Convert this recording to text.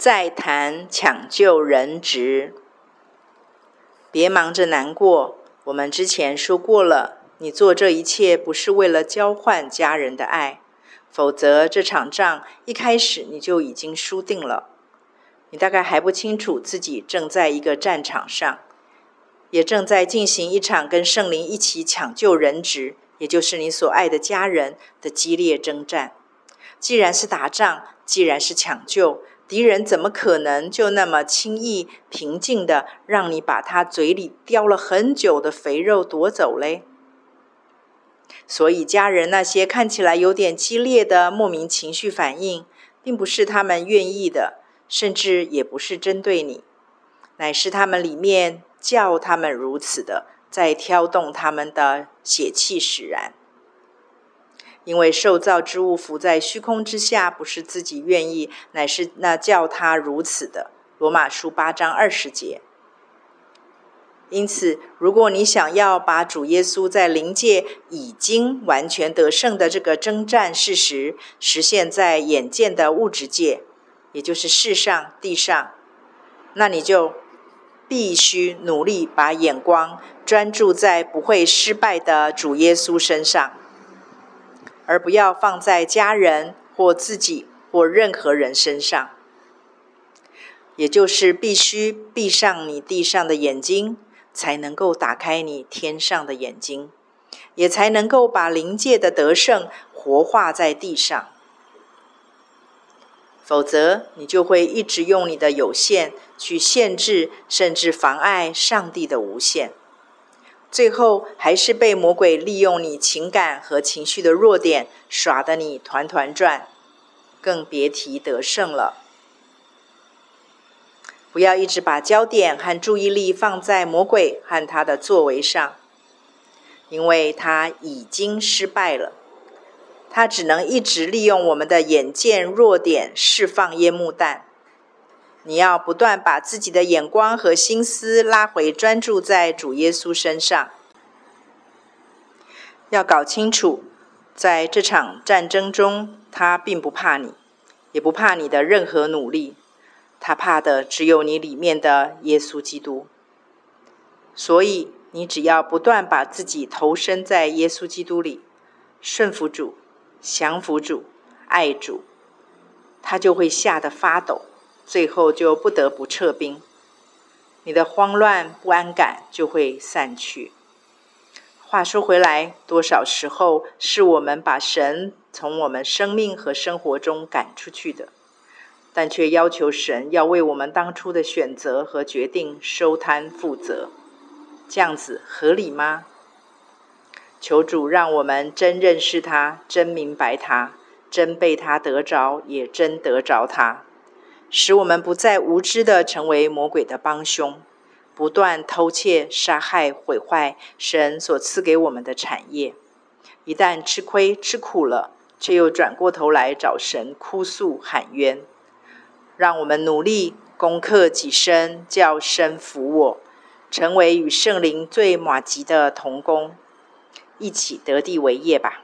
再谈抢救人质，别忙着难过。我们之前说过了，你做这一切不是为了交换家人的爱，否则这场仗一开始你就已经输定了。你大概还不清楚自己正在一个战场上，也正在进行一场跟圣灵一起抢救人质，也就是你所爱的家人的激烈征战。既然是打仗，既然是抢救。敌人怎么可能就那么轻易、平静的让你把他嘴里叼了很久的肥肉夺走嘞？所以，家人那些看起来有点激烈的莫名情绪反应，并不是他们愿意的，甚至也不是针对你，乃是他们里面叫他们如此的，在挑动他们的血气使然。因为受造之物浮在虚空之下，不是自己愿意，乃是那叫他如此的。罗马书八章二十节。因此，如果你想要把主耶稣在灵界已经完全得胜的这个征战事实实现在眼见的物质界，也就是世上、地上，那你就必须努力把眼光专注在不会失败的主耶稣身上。而不要放在家人或自己或任何人身上，也就是必须闭上你地上的眼睛，才能够打开你天上的眼睛，也才能够把灵界的得胜活化在地上。否则，你就会一直用你的有限去限制，甚至妨碍上帝的无限。最后还是被魔鬼利用你情感和情绪的弱点，耍得你团团转，更别提得胜了。不要一直把焦点和注意力放在魔鬼和他的作为上，因为他已经失败了。他只能一直利用我们的眼见弱点释放烟幕弹。你要不断把自己的眼光和心思拉回，专注在主耶稣身上。要搞清楚，在这场战争中，他并不怕你，也不怕你的任何努力，他怕的只有你里面的耶稣基督。所以，你只要不断把自己投身在耶稣基督里，顺服主、降服主、爱主，他就会吓得发抖。最后就不得不撤兵，你的慌乱不安感就会散去。话说回来，多少时候是我们把神从我们生命和生活中赶出去的，但却要求神要为我们当初的选择和决定收摊负责，这样子合理吗？求主让我们真认识他，真明白他，真被他得着，也真得着他。使我们不再无知的成为魔鬼的帮凶，不断偷窃、杀害、毁坏神所赐给我们的产业。一旦吃亏吃苦了，却又转过头来找神哭诉喊冤。让我们努力攻克己身，叫身服我，成为与圣灵最马吉的同工，一起得地为业吧。